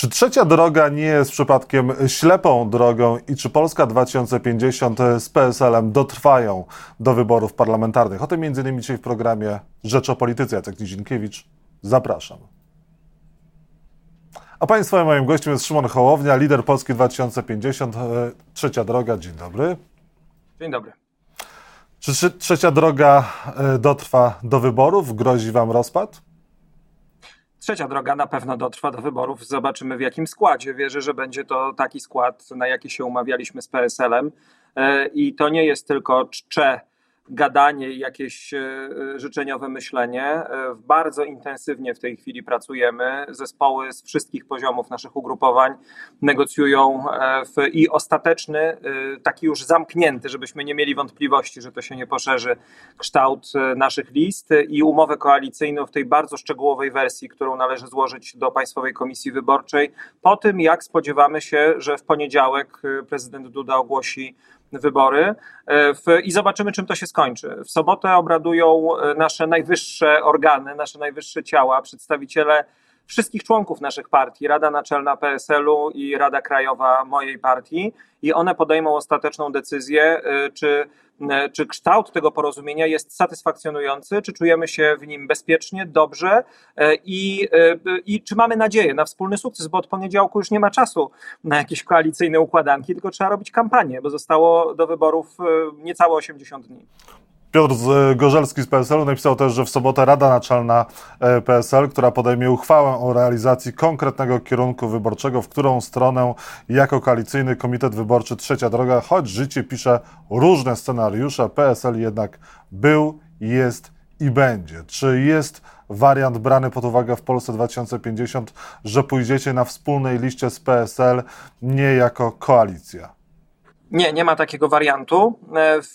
Czy trzecia droga nie jest przypadkiem ślepą drogą i czy Polska 2050 z PSL-em dotrwają do wyborów parlamentarnych? O tym m.in. dzisiaj w programie Rzecz o Polityce. Jacek Nizinkiewicz, zapraszam. A Państwa moim gościem jest Szymon Hołownia, lider Polski 2050, trzecia droga. Dzień dobry. Dzień dobry. Czy trzecia droga e, dotrwa do wyborów? Grozi Wam rozpad? Trzecia droga na pewno dotrwa do wyborów. Zobaczymy w jakim składzie. Wierzę, że będzie to taki skład, na jaki się umawialiśmy z PSL-em. E, I to nie jest tylko czcze gadanie i jakieś e, życzeniowe myślenie. E, bardzo intensywnie w tej chwili pracujemy. Zespoły z wszystkich poziomów naszych ugrupowań negocjują w, i ostateczny, taki już zamknięty, żebyśmy nie mieli wątpliwości, że to się nie poszerzy, kształt naszych list i umowę koalicyjną w tej bardzo szczegółowej wersji, którą należy złożyć do Państwowej Komisji Wyborczej. Po tym, jak spodziewamy się, że w poniedziałek prezydent Duda ogłosi wybory e, w, i zobaczymy, czym to się skończy. W sobotę obradują e, nasze najwyższe organy, nasze najwyższe ciała, przedstawiciele wszystkich członków naszych partii, Rada Naczelna PSL-u i Rada Krajowa mojej partii, i one podejmą ostateczną decyzję, y, czy, czy kształt tego porozumienia jest satysfakcjonujący, czy czujemy się w nim bezpiecznie, dobrze y, i, i czy mamy nadzieję na wspólny sukces, bo od poniedziałku już nie ma czasu na jakieś koalicyjne układanki, tylko trzeba robić kampanię, bo zostało do wyborów niecałe 80 dni. Piotr Gorzelski z PSL-u napisał też, że w sobotę Rada Naczelna e, PSL, która podejmie uchwałę o realizacji konkretnego kierunku wyborczego, w którą stronę jako koalicyjny komitet wyborczy Trzecia Droga, choć życie pisze różne scenariusze, PSL jednak był, jest i będzie. Czy jest wariant brany pod uwagę w Polsce 2050, że pójdziecie na wspólnej liście z PSL nie jako koalicja? Nie, nie ma takiego wariantu. E, w,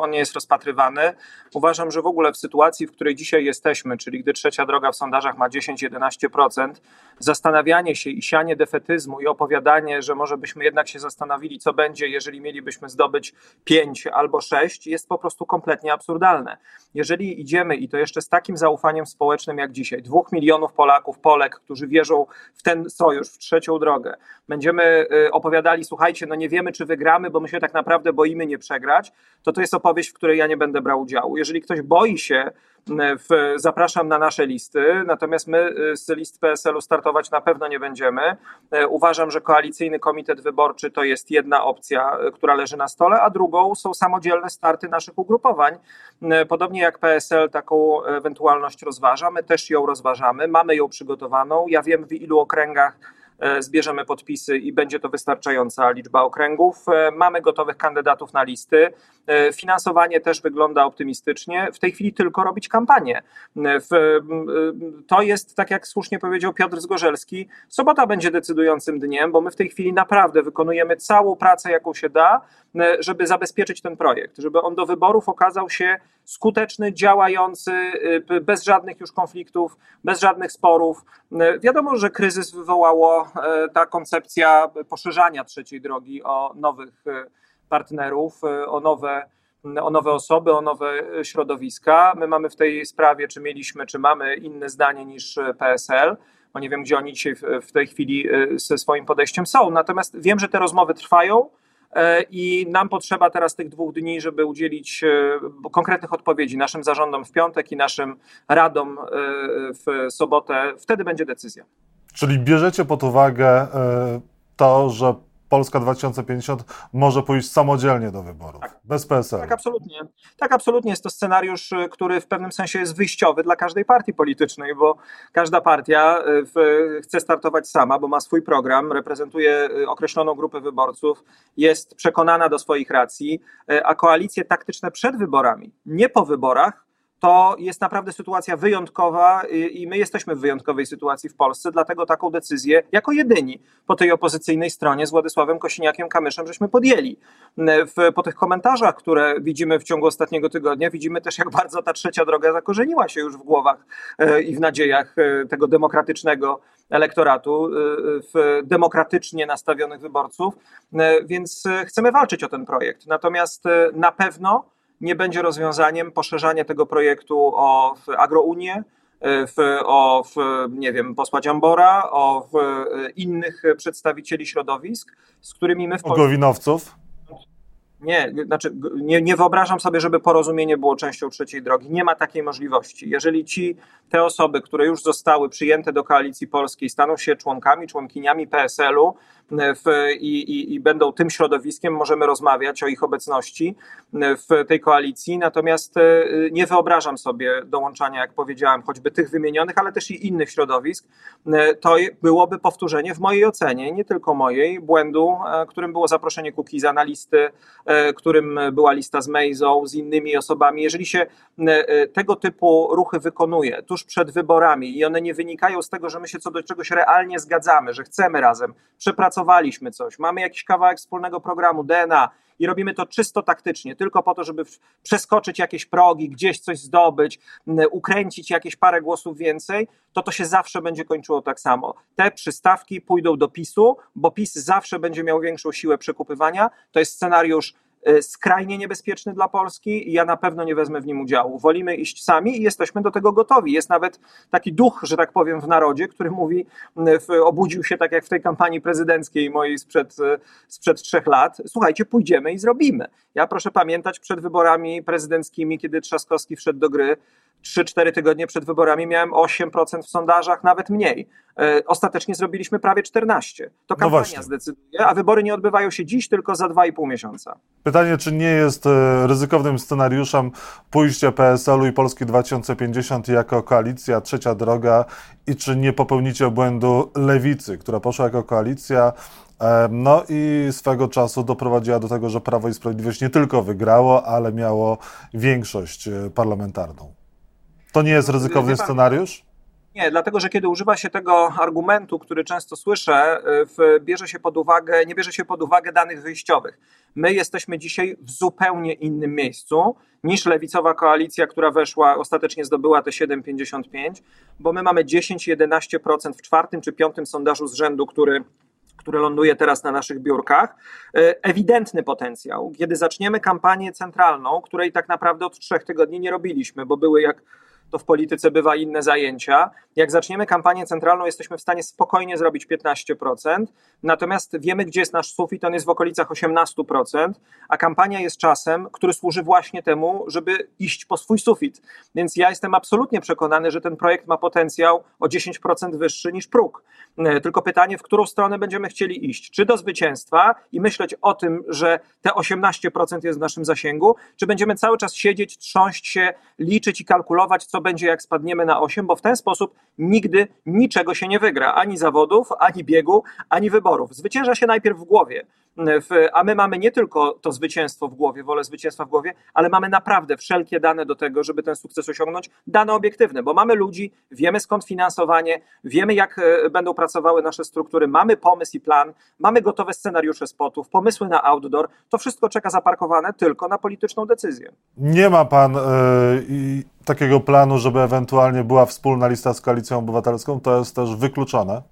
on nie jest rozpatrywany. Uważam, że w ogóle w sytuacji, w której dzisiaj jesteśmy, czyli gdy trzecia droga w sondażach ma 10-11%, zastanawianie się i sianie defetyzmu i opowiadanie, że może byśmy jednak się zastanowili, co będzie, jeżeli mielibyśmy zdobyć 5 albo 6, jest po prostu kompletnie absurdalne. Jeżeli idziemy i to jeszcze z takim zaufaniem społecznym jak dzisiaj, dwóch milionów Polaków, Polek, którzy wierzą w ten sojusz, w trzecią drogę, będziemy y, opowiadali, słuchajcie, no nie wiemy, czy wygramy, bo my się tak naprawdę boimy nie przegrać, to to jest opowieść, w której ja nie będę brał udziału. Jeżeli ktoś boi się, w, zapraszam na nasze listy, natomiast my y, z list PSL-u startować na pewno nie będziemy. E, uważam, że koalicyjny komitet wyborczy to jest jedna opcja, y, która leży na stole, a drugą są samodzielne starty naszych ugrupowań. Podobnie jak PSL taką ewentualność rozważa, my też ją rozważamy, mamy ją przygotowaną. Ja wiem w ilu okręgach zbierzemy podpisy i będzie to wystarczająca liczba okręgów. E, mamy gotowych kandydatów na listy. E, finansowanie też wygląda optymistycznie. W tej chwili tylko robić kampanię. To jest, tak jak słusznie powiedział Piotr Zgorzelski, sobota będzie decydującym dniem, bo my w tej chwili naprawdę wykonujemy całą pracę, jaką się da, żeby zabezpieczyć ten projekt, żeby on do wyborów okazał się skuteczny, działający, bez żadnych już konfliktów, bez żadnych sporów. Wiadomo, że kryzys wywołało E, ta koncepcja poszerzania trzeciej drogi o nowych e, partnerów, e, o nowe, o nowe osoby, o nowe środowiska. My mamy w tej sprawie, czy mieliśmy, czy mamy inne zdanie niż PSL bo nie wiem, gdzie oni dzisiaj w tej chwili ze swoim podejściem są. Natomiast wiem, że te rozmowy trwają i nam potrzeba teraz tych dwóch dni, żeby udzielić konkretnych odpowiedzi naszym zarządom w piątek i naszym radom w sobotę. Wtedy będzie decyzja. Czyli bierzecie pod uwagę e, to, że Polska 2050 może pójść samodzielnie do wyborów, tak. bez PSL. Tak, absolutnie. Tak, absolutnie. Jest to scenariusz, e, który w pewnym sensie jest wyjściowy dla każdej partii politycznej, bo każda partia e, w, chce startować sama, bo ma swój program, reprezentuje określoną grupę wyborców, jest przekonana do swoich racji, a koalicje taktyczne przed wyborami, nie po wyborach, to jest naprawdę sytuacja wyjątkowa i my jesteśmy w wyjątkowej sytuacji w Polsce, dlatego taką decyzję jako jedyni po tej opozycyjnej stronie z Władysławem Kosiniakiem-Kamyszem żeśmy podjęli. W, po tych komentarzach, które widzimy w ciągu ostatniego tygodnia, widzimy też jak bardzo ta trzecia droga zakorzeniła się już w głowach e, i w nadziejach e, tego demokratycznego elektoratu, e, w demokratycznie nastawionych wyborców, więc chcemy walczyć o ten projekt. Natomiast na pewno nie będzie rozwiązaniem poszerzanie tego projektu o agrounię, w, o w, nie wiem, posła Dziambora, o w, innych przedstawicieli środowisk, z którymi my w Polsce... Gowinowców? Nie, znaczy nie, nie wyobrażam sobie, żeby porozumienie było częścią trzeciej drogi. Nie ma takiej możliwości. Jeżeli ci, te osoby, które już zostały przyjęte do koalicji polskiej, staną się członkami, członkiniami PSL-u, w, i, i, i, będą tym środowiskiem, możemy rozmawiać o ich obecności w tej koalicji. Natomiast e, nie wyobrażam sobie dołączania, jak powiedziałem, choćby tych wymienionych, ale też i innych środowisk. E, to byłoby powtórzenie w mojej ocenie, nie tylko mojej, błędu, e, którym było zaproszenie Kukiza na listy, którym była lista z Mejzą, z innymi osobami. Jeżeli się tego typu ruchy wykonuje tuż przed wyborami i one nie wynikają z tego, że my się co do czegoś realnie zgadzamy, że chcemy razem przepracować, opracowaliśmy coś, mamy jakiś kawałek wspólnego programu DNA i robimy to czysto taktycznie, tylko po to, żeby przeskoczyć jakieś progi, gdzieś coś zdobyć, ukręcić jakieś parę głosów więcej, to to się zawsze będzie kończyło tak samo. Te przystawki pójdą do PiSu, bo PiS zawsze będzie miał większą siłę przekupywania. To jest scenariusz skrajnie niebezpieczny dla Polski i ja na pewno nie wezmę w nim udziału. Wolimy iść sami i jesteśmy do tego gotowi. Jest nawet taki duch, że tak powiem, w narodzie, który mówi, obudził się tak jak w tej kampanii prezydenckiej mojej sprzed, e, sprzed trzech lat. Słuchajcie, pójdziemy i zrobimy. Ja proszę pamiętać przed wyborami prezydenckimi, kiedy Trzaskowski wszedł do gry, 3-4 tygodnie przed wyborami miałem 8% w sondażach, nawet mniej. E, ostatecznie zrobiliśmy prawie 14. To no kampania no zdecyduje, a wybory nie odbywają się dziś, tylko za 2,5 miesiąca. Pytanie, czy nie jest e, ryzykownym scenariuszem pójście PSL-u i Polski 2050 jako koalicja, trzecia droga i czy nie popełnicie błędu lewicy, która poszła jako koalicja, e, no i swego czasu doprowadziła do tego, że Prawo i Sprawiedliwość nie tylko wygrało, ale miało większość parlamentarną. To nie jest ryzykowny scenariusz? Nie, dlatego że kiedy używa się tego argumentu, który często słyszę, w, bierze się pod uwagę, nie bierze się pod uwagę danych wyjściowych. My jesteśmy dzisiaj w zupełnie innym miejscu niż lewicowa koalicja, która weszła, ostatecznie zdobyła te 7,55, bo my mamy 10-11% w czwartym czy piątym sondażu z rzędu, który który ląduje teraz na naszych biurkach, ewidentny potencjał. Kiedy zaczniemy kampanię centralną, której tak naprawdę od trzech tygodni nie robiliśmy, bo były jak to w polityce bywa inne zajęcia. Jak zaczniemy kampanię centralną, jesteśmy w stanie spokojnie zrobić 15%, natomiast wiemy, gdzie jest nasz sufit, on jest w okolicach 18%, a kampania jest czasem, który służy właśnie temu, żeby iść po swój sufit. Więc ja jestem absolutnie przekonany, że ten projekt ma potencjał o 10% wyższy niż próg. E, tylko pytanie, w którą stronę będziemy chcieli iść? Czy do zwycięstwa i myśleć o tym, że te 18% jest w naszym zasięgu, czy będziemy cały czas siedzieć, trząść się, liczyć i kalkulować, co będzie, jak spadniemy na 8, bo w ten sposób nigdy niczego się nie wygra, ani zawodów, ani biegu, ani wyborów. Zwycięża się najpierw w głowie. A my mamy nie tylko to zwycięstwo w głowie, wolę zwycięstwa w głowie, ale mamy naprawdę wszelkie dane do tego, żeby ten sukces osiągnąć, dane obiektywne, bo mamy ludzi, wiemy skąd finansowanie, wiemy jak e, będą pracowały nasze struktury, mamy pomysł i plan, mamy gotowe scenariusze spotów, pomysły na outdoor, to wszystko czeka zaparkowane tylko na polityczną decyzję. Nie ma pan yy, takiego planu, żeby ewentualnie była wspólna lista z koalicją obywatelską, to jest też wykluczone.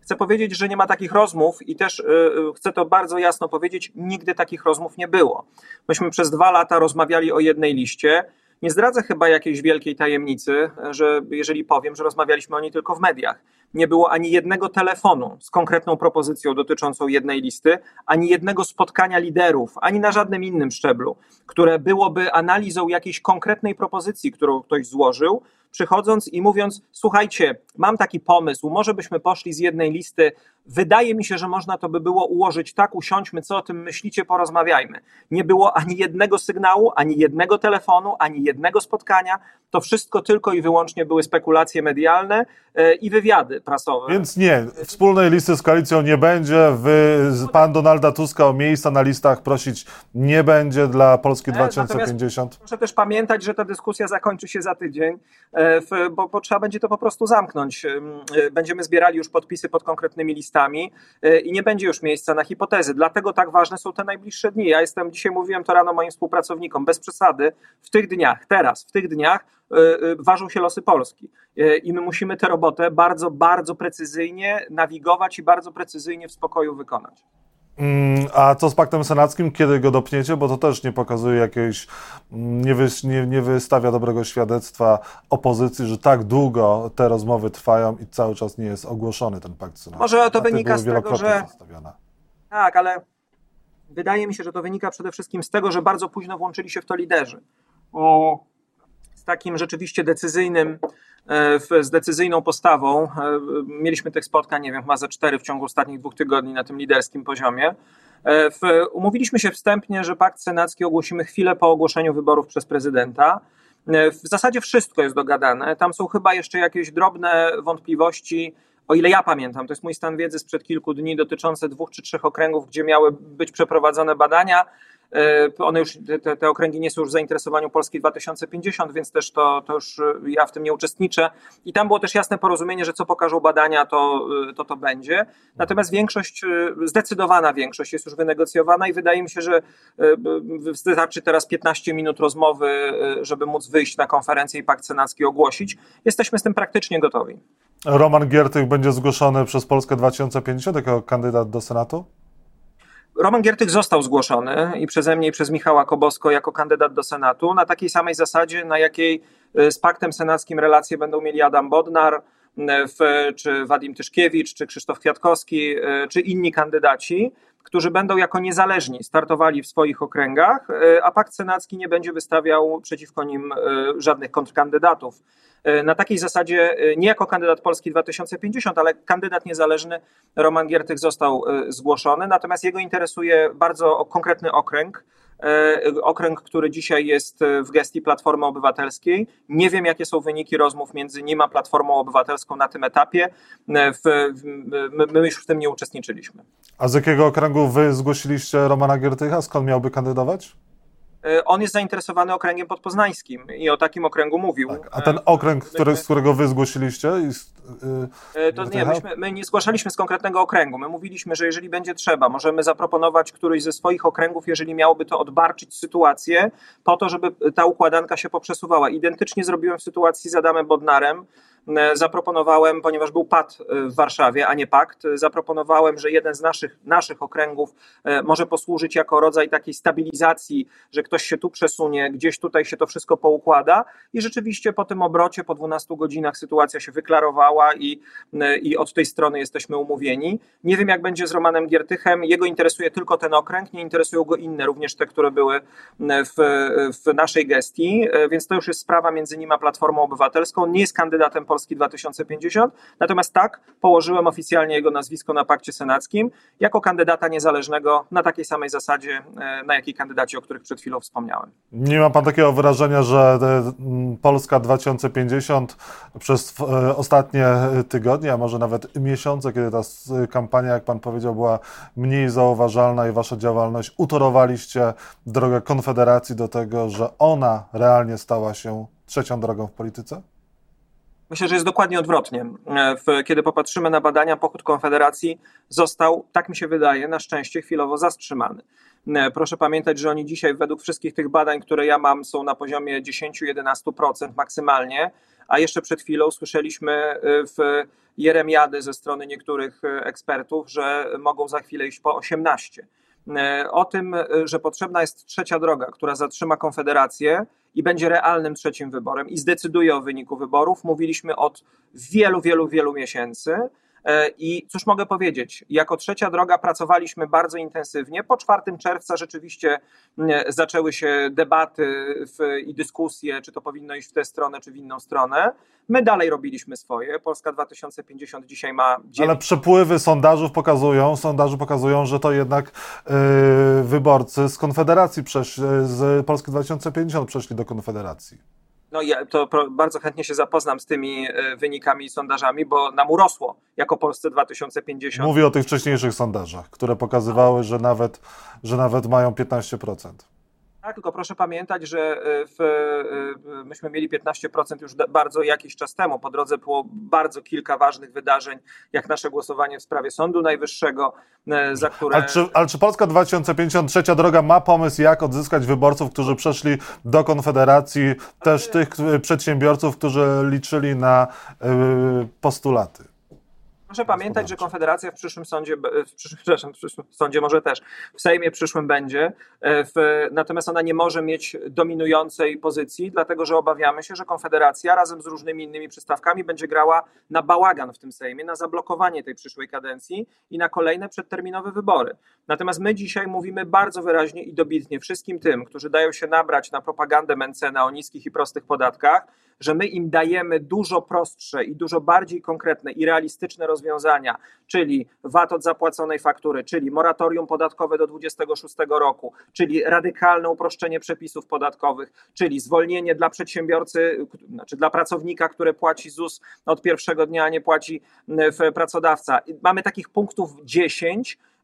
Chcę powiedzieć, że nie ma takich rozmów i też yy, chcę to bardzo jasno powiedzieć, nigdy takich rozmów nie było. Myśmy przez dwa lata rozmawiali o jednej liście. Nie zdradzę chyba jakiejś wielkiej tajemnicy, że jeżeli powiem, że rozmawialiśmy o niej tylko w mediach. Nie było ani jednego telefonu z konkretną propozycją dotyczącą jednej listy, ani jednego spotkania liderów, ani na żadnym innym szczeblu, które byłoby analizą jakiejś konkretnej propozycji, którą ktoś złożył, przychodząc i mówiąc: Słuchajcie, mam taki pomysł, może byśmy poszli z jednej listy. Wydaje mi się, że można to by było ułożyć tak, usiądźmy, co o tym myślicie, porozmawiajmy. Nie było ani jednego sygnału, ani jednego telefonu, ani jednego spotkania. To wszystko tylko i wyłącznie były spekulacje medialne e, i wywiady prasowe. Więc nie, wspólnej listy z koalicją nie będzie. Wy, pan Donalda Tuska o miejsca na listach prosić nie będzie dla Polski 2050. Natomiast proszę też pamiętać, że ta dyskusja zakończy się za tydzień. Bo, bo, trzeba będzie to po prostu zamknąć. E, będziemy zbierali już podpisy pod konkretnymi listami e, i nie będzie już miejsca na hipotezy. Dlatego tak ważne są te najbliższe dni. Ja jestem, dzisiaj mówiłem to rano moim współpracownikom, bez przesady, w tych dniach, teraz, w tych dniach e, ważą się losy Polski. I my musimy tę robotę bardzo, bardzo precyzyjnie nawigować i bardzo precyzyjnie w spokoju wykonać. Mm, a co z paktem senackim? Kiedy go dopniecie? Bo to też nie pokazuje jakiejś, mm, nie, wy, nie, nie wystawia dobrego świadectwa opozycji, że tak długo te rozmowy trwają i cały czas nie jest ogłoszony ten pakt senacki. Może to wynika z tego, że... Tak, ale wydaje mi się, że to wynika przede wszystkim z tego, że bardzo późno włączyli się w to liderzy. O, z takim rzeczywiście decyzyjnym, z decyzyjną postawą. E, mieliśmy tych spotkań, nie wiem, chyba ze cztery w ciągu ostatnich dwóch tygodni na tym liderskim poziomie. E, umówiliśmy się wstępnie, że pakt senacki ogłosimy chwilę po ogłoszeniu wyborów przez prezydenta. W zasadzie wszystko jest dogadane. Tam są chyba jeszcze jakieś drobne wątpliwości o ile ja pamiętam, to jest mój stan wiedzy sprzed kilku dni dotyczące dwóch czy trzech okręgów, gdzie miały być przeprowadzone badania. E, one już, te, te, okręgi nie są już w zainteresowaniu Polski 2050, więc też to, to już ja w tym nie uczestniczę. I tam było też jasne porozumienie, że co pokażą badania, to to, to będzie. Natomiast większość, e, zdecydowana większość jest już wynegocjowana i wydaje mi się, że e, wystarczy teraz 15 minut rozmowy, żeby móc wyjść na konferencję i pakt senacki ogłosić. Jesteśmy z tym praktycznie gotowi. Roman Giertych będzie zgłoszony przez Polskę 2050 jako kandydat do Senatu? Roman Giertych został zgłoszony i przeze mnie i przez Michała Kobosko jako kandydat do Senatu na takiej samej zasadzie, na jakiej y, z paktem senackim relacje będą mieli Adam Bodnar, y, czy Wadim Tyszkiewicz, czy Krzysztof Kwiatkowski, y, czy inni kandydaci, którzy będą jako niezależni startowali w swoich okręgach, a pakt senacki nie będzie wystawiał przeciwko nim żadnych kontrkandydatów. E, na takiej zasadzie, e, nie jako kandydat Polski 2050, ale kandydat niezależny Roman Giertych został e, zgłoszony, natomiast jego interesuje bardzo konkretny okręg, okręg, który dzisiaj jest w gestii Platformy Obywatelskiej. Nie wiem, jakie są wyniki rozmów między nim a Platformą Obywatelską na tym etapie. W, my, my, już w tym nie uczestniczyliśmy. A z jakiego okręgu wy zgłosiliście Romana Giertycha? Skąd miałby kandydować? E, on jest zainteresowany okręgiem podpoznańskim i o takim okręgu mówił. Tak, a ten okręg, który, z którego wy zgłosiliście? Yy, to nie, myśmy, my nie zgłaszaliśmy z konkretnego okręgu. My mówiliśmy, że jeżeli będzie trzeba, możemy zaproponować któryś ze swoich okręgów, jeżeli miałoby to odbarczyć sytuację, po to, żeby ta układanka się poprzesuwała. Identycznie zrobiłem w sytuacji z Adamem Bodnarem, E, zaproponowałem, ponieważ był pad e, w Warszawie, a nie pakt, e, zaproponowałem, że jeden z naszych, naszych okręgów może posłużyć jako rodzaj takiej stabilizacji, że ktoś się tu przesunie, gdzieś tutaj się to wszystko poukłada. I rzeczywiście po tym obrocie, po 12 godzinach sytuacja się wyklarowała i, i od tej strony jesteśmy umówieni. Nie wiem jak będzie z Romanem Giertychem, jego interesuje tylko ten okręg, nie interesują go inne, również te, które były w, w naszej gestii, więc to już jest sprawa między nim a Platformą Obywatelską, nie jest kandydatem Polski 2050. Natomiast tak, położyłem oficjalnie jego nazwisko na pakcie senackim jako kandydata niezależnego na takiej samej zasadzie, e, na jakiej kandydaci, o których przed chwilą wspomniałem. Nie ma pan takiego wrażenia, że Polska 2050 przez e, ostatnie tygodnie, a może nawet miesiące, kiedy ta kampania, jak pan powiedział, była mniej zauważalna i wasza działalność, utorowaliście drogę Konfederacji do tego, że ona realnie stała się trzecią drogą w polityce? Myślę, że jest dokładnie odwrotnie. E, kiedy popatrzymy na badania, pochód Konfederacji został, tak mi się wydaje, na szczęście chwilowo zatrzymany. E, proszę pamiętać, że oni dzisiaj, według wszystkich tych badań, które ja mam, są na poziomie 10-11% maksymalnie, a jeszcze przed chwilą słyszeliśmy e, w Jeremiady ze strony niektórych ekspertów, że mogą za chwilę iść po 18%. E, o tym, e, że potrzebna jest trzecia droga, która zatrzyma Konfederację i będzie realnym trzecim wyborem i zdecyduje o wyniku wyborów. Mówiliśmy od wielu, wielu, wielu miesięcy. E, I cóż mogę powiedzieć? Jako trzecia droga pracowaliśmy bardzo intensywnie. Po 4 czerwca rzeczywiście zaczęły się debaty i dyskusje, czy to powinno iść w tę stronę, czy w inną stronę. My dalej robiliśmy swoje. Polska 2050 dzisiaj ma. 9... Ale przepływy sondażów pokazują, sondaży pokazują, że to jednak yy, wyborcy z Konfederacji przeszli, z Polski 2050 przeszli do Konfederacji. No ja to bardzo chętnie się zapoznam z tymi e, wynikami i sondażami, bo nam urosło jako Polsce 2050. Mówię o tych wcześniejszych sondażach, które pokazywały, że nawet, że nawet mają 15%. Tak, tylko proszę pamiętać, że e, w, e, myśmy mieli 15% już bardzo jakiś czas temu. Po drodze było bardzo kilka ważnych wydarzeń, jak nasze głosowanie w sprawie Sądu Najwyższego, e, za które. Ale czy, ale czy Polska 2053 droga ma pomysł, jak odzyskać wyborców, którzy przeszli do Konfederacji, też tych przedsiębiorców, którzy liczyli na postulaty? Proszę pamiętać, że Konfederacja w przyszłym sądzie, w przyszłym, przepraszam, w przyszłym sądzie może też, w Sejmie przyszłym będzie, e, w, natomiast ona nie może mieć dominującej pozycji, dlatego że obawiamy się, że Konfederacja razem z różnymi innymi przystawkami będzie grała na bałagan w tym Sejmie, na zablokowanie tej przyszłej kadencji i na kolejne przedterminowe wybory. Natomiast my dzisiaj mówimy bardzo wyraźnie i dobitnie wszystkim tym, którzy dają się nabrać na propagandę Mencena o niskich i prostych podatkach, że my im dajemy dużo prostsze i dużo bardziej konkretne i realistyczne rozwiązania, czyli VAT od zapłaconej faktury, czyli moratorium podatkowe do 26 roku, czyli radykalne uproszczenie przepisów podatkowych, czyli zwolnienie dla przedsiębiorcy, znaczy dla pracownika, który płaci ZUS od pierwszego dnia, a nie płaci pracodawca. Mamy takich punktów 10, Y,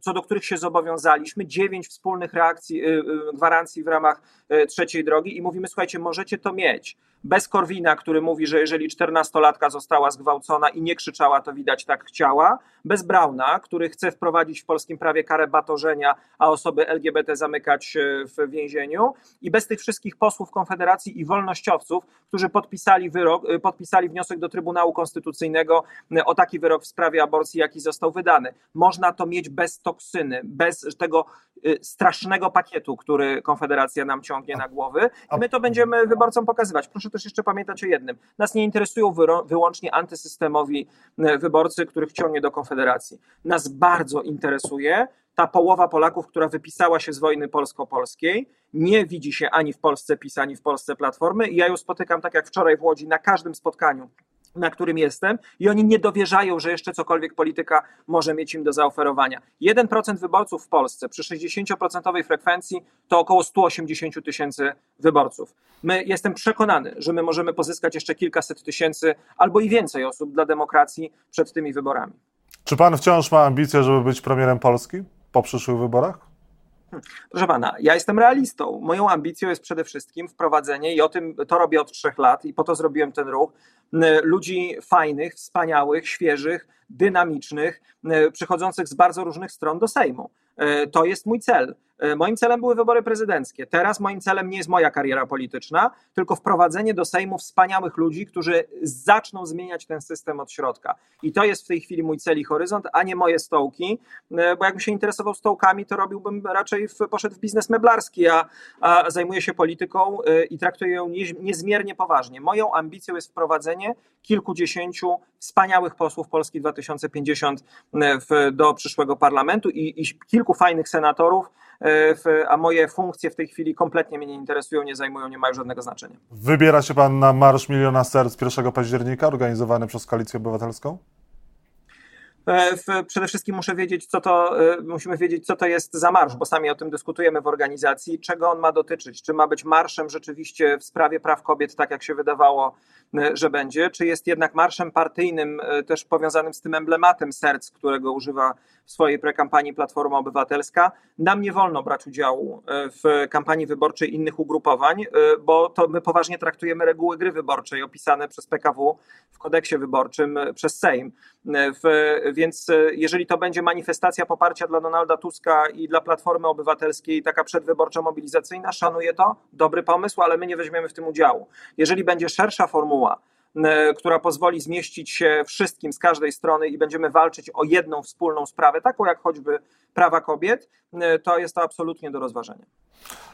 co do których się zobowiązaliśmy, dziewięć wspólnych reakcji, y, y, gwarancji w ramach trzeciej drogi i mówimy, słuchajcie, możecie to mieć. Bez Korwina, który mówi, że jeżeli czternastolatka została zgwałcona i nie krzyczała, to widać tak chciała. Bez Brauna, który chce wprowadzić w polskim prawie karę batorzenia, a osoby LGBT zamykać w więzieniu. I bez tych wszystkich posłów Konfederacji i wolnościowców, którzy podpisali, wyrok, podpisali wniosek do Trybunału Konstytucyjnego o taki wyrok w sprawie aborcji, jaki został wydany. Można to mieć bez toksyny, bez tego y, strasznego pakietu, który Konfederacja nam ciągnie na głowy i my to będziemy wyborcom pokazywać. Proszę też jeszcze pamiętać o jednym. Nas nie interesują wyłącznie antysystemowi y, wyborcy, których ciągnie do Konfederacji. Nas bardzo interesuje ta połowa Polaków, która wypisała się z wojny polsko-polskiej, nie widzi się ani w Polsce PiS, ani w Polsce Platformy. I ja ją spotykam tak jak wczoraj w Łodzi na każdym spotkaniu na którym jestem, i oni nie dowierzają, że jeszcze cokolwiek polityka może mieć im do zaoferowania. 1% wyborców w Polsce przy 60% frekwencji to około 180 tysięcy wyborców. My jestem przekonany, że my możemy pozyskać jeszcze kilkaset tysięcy albo i więcej osób dla demokracji przed tymi wyborami. Czy pan wciąż ma ambicje, żeby być premierem Polski po przyszłych wyborach? Proszę pana, ja jestem realistą. Moją ambicją jest przede wszystkim wprowadzenie, i o tym to robię od trzech lat, i po to zrobiłem ten ruch, ludzi fajnych, wspaniałych, świeżych, dynamicznych, przychodzących z bardzo różnych stron do Sejmu. E, to jest mój cel. E, moim celem były wybory prezydenckie. Teraz moim celem nie jest moja kariera polityczna, tylko wprowadzenie do Sejmu wspaniałych ludzi, którzy zaczną zmieniać ten system od środka. I to jest w tej chwili mój cel i horyzont, a nie moje stołki, e, bo jakbym się interesował stołkami, to robiłbym raczej w, poszedł w biznes meblarski, a, a zajmuję się polityką i traktuję ją niezmiernie poważnie. Moją ambicją jest wprowadzenie kilkudziesięciu wspaniałych posłów Polski 2050 w, do przyszłego parlamentu i, i kilku fajnych senatorów, e, a moje funkcje w tej chwili kompletnie mnie nie interesują, nie zajmują, nie mają żadnego znaczenia. Wybiera się pan na Marsz Miliona Serc 1 października, organizowany przez Koalicję Obywatelską? E, przede wszystkim muszę wiedzieć, co to, e, musimy wiedzieć, co to jest za marsz, bo sami o tym dyskutujemy w organizacji, czego on ma dotyczyć. Czy ma być marszem rzeczywiście w sprawie praw kobiet, tak jak się wydawało, e, że będzie, czy jest jednak marszem partyjnym, też powiązanym z tym emblematem serc, którego używa w swojej prekampanii Platforma Obywatelska. Nam nie wolno brać udziału w kampanii wyborczej innych ugrupowań, bo to my poważnie traktujemy reguły gry wyborczej opisane przez PKW w kodeksie wyborczym przez Sejm. Więc e, jeżeli to będzie manifestacja poparcia dla Donalda Tuska i dla Platformy Obywatelskiej, taka przedwyborcza mobilizacyjna, szanuję to, dobry pomysł, ale my nie weźmiemy w tym udziału. Jeżeli będzie szersza formuła, e, która pozwoli zmieścić się wszystkim z każdej strony i będziemy walczyć o jedną wspólną sprawę, taką jak choćby prawa kobiet, to jest to absolutnie do rozważenia.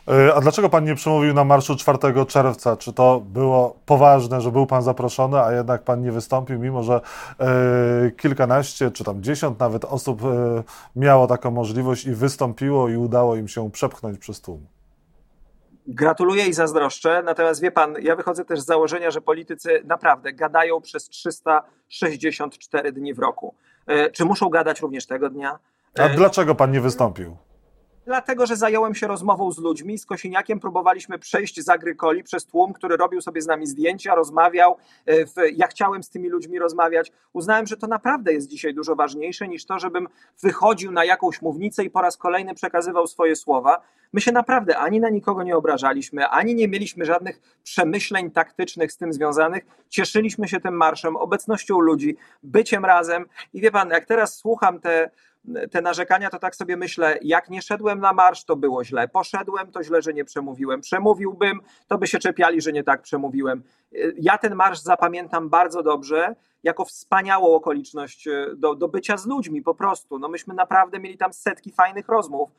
E, a dlaczego pan nie przemówił na marszu 4 czerwca? Czy to było poważne, że był pan zaproszony, a jednak pan nie wystąpił, mimo że e, kilkanaście czy tam dziesiąt nawet osób e, miało taką możliwość i wystąpiło i udało im się przepchnąć przez tłum? Gratuluję i zazdroszczę, natomiast wie pan, ja wychodzę też z założenia, że politycy naprawdę gadają przez 364 dni w roku. Czy muszą gadać również tego dnia? A dlaczego pan nie wystąpił? Dlatego, że zająłem się rozmową z ludźmi. Z Kosiniakiem próbowaliśmy przejść z Agrykoli przez tłum, który robił sobie z nami zdjęcia, rozmawiał. E, ja chciałem z tymi ludźmi rozmawiać. Uznałem, że to naprawdę jest dzisiaj dużo ważniejsze niż to, żebym wychodził na jakąś mównicę i po raz kolejny przekazywał swoje słowa. My się naprawdę ani na nikogo nie obrażaliśmy, ani nie mieliśmy żadnych przemyśleń taktycznych z tym związanych. Cieszyliśmy się tym marszem, obecnością ludzi, byciem razem. I wie pan, jak teraz słucham te te narzekania, to tak sobie myślę, jak nie szedłem na marsz, to było źle. Poszedłem, to źle, że nie przemówiłem. Przemówiłbym, to by się czepiali, że nie tak przemówiłem. Ja ten marsz zapamiętam bardzo dobrze, jako wspaniałą okoliczność do, do bycia z ludźmi po prostu. No myśmy naprawdę mieli tam setki fajnych rozmów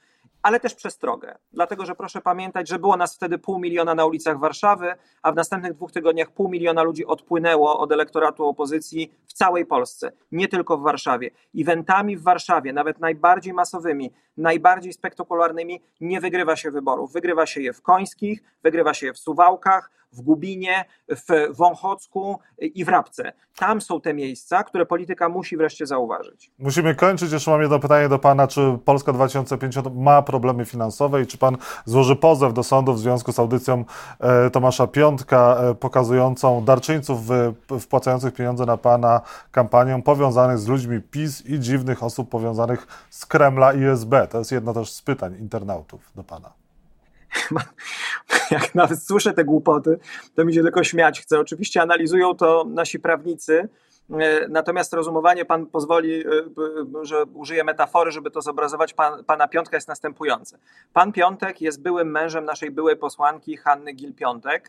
ale też przestrogę. Dlatego, że proszę pamiętać, że było nas wtedy pół miliona na ulicach Warszawy, a w następnych dwóch tygodniach pół miliona ludzi odpłynęło od elektoratu opozycji w całej Polsce, nie tylko w Warszawie. Eventami w Warszawie, nawet najbardziej masowymi, najbardziej spektakularnymi, nie wygrywa się wyborów. Wygrywa się je w Końskich, wygrywa się je w Suwałkach, w Gubinie, w Wąchocku i w Rabce. Tam są te miejsca, które polityka musi wreszcie zauważyć. Musimy kończyć. Jeszcze mam jedno pytanie do Pana. Czy Polska 2050 ma problemy finansowe i czy Pan złoży pozew do sądu w związku z audycją e, Tomasza Piątka e, pokazującą darczyńców wpłacających pieniądze na Pana kampanię powiązanych z ludźmi PiS i dziwnych osób powiązanych z Kremla i SB? To jest jedno też z pytań internautów do Pana. jak nawet słyszę te głupoty, to mi się tylko śmiać chce. Oczywiście analizują to nasi prawnicy, e, Natomiast rozumowanie pan pozwoli, e, że użyję metafory, żeby to zobrazować pan, pana Piątka jest następujące. Pan Piątek jest byłym mężem naszej byłej posłanki Hanny Gil-Piątek,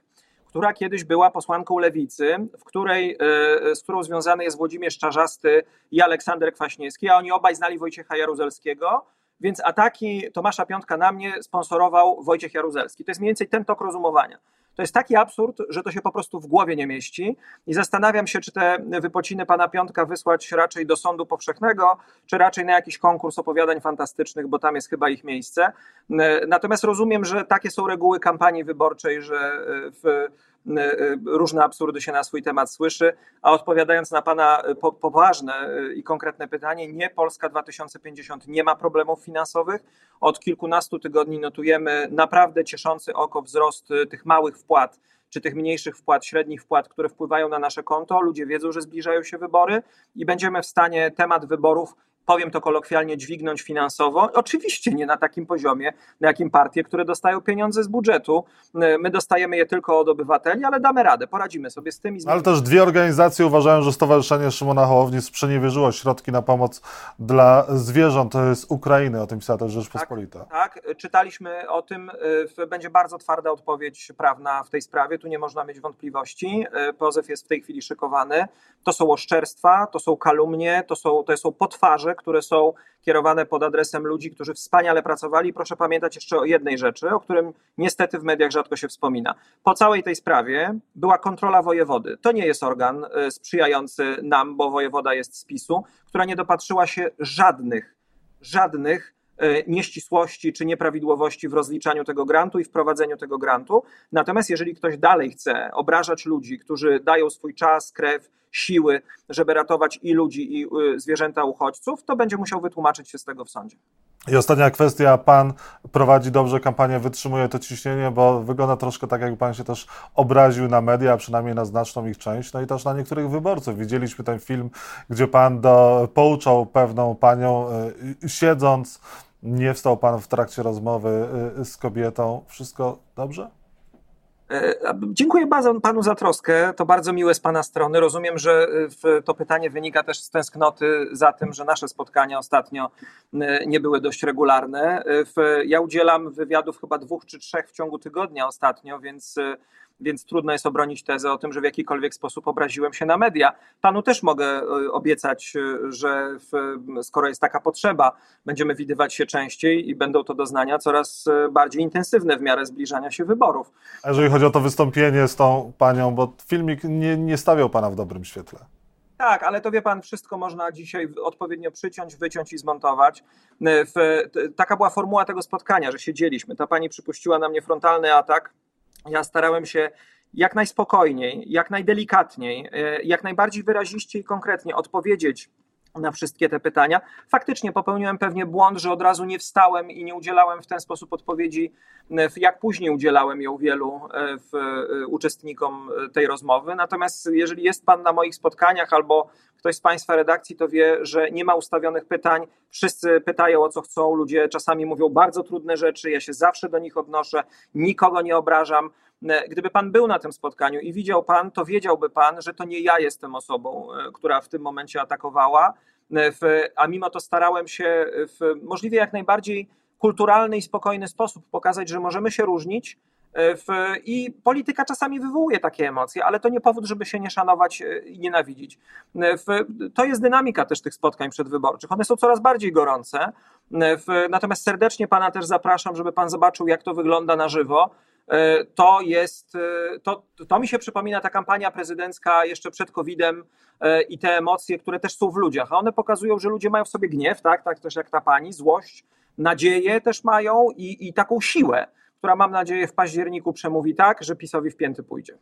która kiedyś była posłanką lewicy, w której, e, z którą związany jest Włodzimierz Czarzasty i Aleksander Kwaśniewski, a oni obaj znali Wojciecha Jaruzelskiego więc ataki Tomasza Piątka na mnie sponsorował Wojciech Jaruzelski. To jest mniej więcej ten tok rozumowania. To jest taki absurd, że to się po prostu w głowie nie mieści i zastanawiam się, czy te wypociny pana Piątka wysłać raczej do sądu powszechnego, czy raczej na jakiś konkurs opowiadań fantastycznych, bo tam jest chyba ich miejsce. Natomiast rozumiem, że takie są reguły kampanii wyborczej, że w Y, y, różne absurdy się na swój temat słyszy, a odpowiadając na Pana y, poważne i konkretne pytanie, nie, Polska 2050 nie ma problemów finansowych. Od kilkunastu tygodni notujemy naprawdę cieszący oko wzrost tych małych wpłat czy tych mniejszych wpłat, średnich wpłat, które wpływają na nasze konto. Ludzie wiedzą, że zbliżają się wybory i będziemy w stanie temat wyborów powiem to kolokwialnie, dźwignąć finansowo. Oczywiście nie na takim poziomie, na jakim partie, które dostają pieniądze z budżetu. My dostajemy je tylko od obywateli, ale damy radę, poradzimy sobie z tymi. Ale też dwie organizacje uważają, że Stowarzyszenie Szymona Hołowni sprzeniewierzyło środki na pomoc dla zwierząt z Ukrainy. O tym pisała też Rzeczpospolita. Tak, tak, czytaliśmy o tym. Będzie bardzo twarda odpowiedź prawna w tej sprawie. Tu nie można mieć wątpliwości. Pozew jest w tej chwili szykowany. To są oszczerstwa, to są kalumnie, to są, to są potwarze które są kierowane pod adresem ludzi, którzy wspaniale pracowali. Proszę pamiętać jeszcze o jednej rzeczy, o którym niestety w mediach rzadko się wspomina. Po całej tej sprawie była kontrola wojewody. To nie jest organ e, sprzyjający nam, bo wojewoda jest z PiSu, która nie dopatrzyła się żadnych, żadnych nieścisłości czy nieprawidłowości w rozliczaniu tego grantu i wprowadzeniu tego grantu. Natomiast jeżeli ktoś dalej chce obrażać ludzi, którzy dają swój czas, krew, siły, żeby ratować i ludzi, i y, zwierzęta uchodźców, to będzie musiał wytłumaczyć się z tego w sądzie. I ostatnia kwestia, pan prowadzi dobrze kampanię, wytrzymuje to ciśnienie, bo wygląda troszkę tak, jakby pan się też obraził na media, przynajmniej na znaczną ich część, no i też na niektórych wyborców. Widzieliśmy ten film, gdzie pan do, pouczał pewną panią, y, siedząc, nie wstał pan w trakcie rozmowy y, z kobietą. Wszystko dobrze? E, dziękuję bardzo panu za troskę. To bardzo miłe z pana strony. Rozumiem, że e, to pytanie wynika też z tęsknoty za tym, że nasze spotkania ostatnio nie były dość regularne. Ja udzielam wywiadów chyba dwóch czy trzech w ciągu tygodnia ostatnio, więc więc trudno jest obronić tezę o tym, że w jakikolwiek sposób obraziłem się na media. Panu też mogę e, obiecać, e, że w, skoro jest taka potrzeba, będziemy widywać się częściej i będą to doznania coraz e, bardziej intensywne w miarę zbliżania się wyborów. A jeżeli chodzi o to wystąpienie z tą panią, bo filmik nie, nie stawiał pana w dobrym świetle. Tak, ale to wie pan, wszystko można dzisiaj odpowiednio przyciąć, wyciąć i zmontować. W, taka była formuła tego spotkania, że siedzieliśmy. Ta pani przypuściła na mnie frontalny atak ja starałem się jak najspokojniej, jak najdelikatniej, e, jak najbardziej wyraziście i konkretnie odpowiedzieć na wszystkie te pytania. Faktycznie popełniłem pewnie błąd, że od razu nie wstałem i nie udzielałem w ten sposób odpowiedzi, e, jak później udzielałem ją wielu e, uczestnikom tej rozmowy. Natomiast jeżeli jest Pan na moich spotkaniach albo ktoś z Państwa redakcji, to wie, że nie ma ustawionych pytań. Wszyscy pytają o co chcą, ludzie czasami mówią bardzo trudne rzeczy, ja się zawsze do nich odnoszę, nikogo nie obrażam. Gdyby pan był na tym spotkaniu i widział pan, to wiedziałby pan, że to nie ja jestem osobą, e, która w tym momencie atakowała, w, a mimo to starałem się w możliwie jak najbardziej kulturalny i spokojny sposób pokazać, że możemy się różnić. W, I polityka czasami wywołuje takie emocje, ale to nie powód, żeby się nie szanować i nienawidzić. W, to jest dynamika też tych spotkań przedwyborczych. One są coraz bardziej gorące. Natomiast serdecznie pana też zapraszam, żeby pan zobaczył, jak to wygląda na żywo. To jest, to, to mi się przypomina ta kampania prezydencka jeszcze przed COVID-em i te emocje, które też są w ludziach. A one pokazują, że ludzie mają w sobie gniew, tak, tak też jak ta pani, złość, nadzieję też mają i, i taką siłę, która mam nadzieję w październiku przemówi tak, że PiSowi w pięty pójdzie.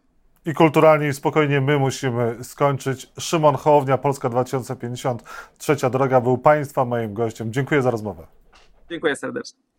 I kulturalnie i spokojnie my musimy skończyć. Szymon Hołownia, Polska 2050, Trzecia Droga był Państwa moim gościem. Dziękuję za rozmowę. Dziękuję serdecznie.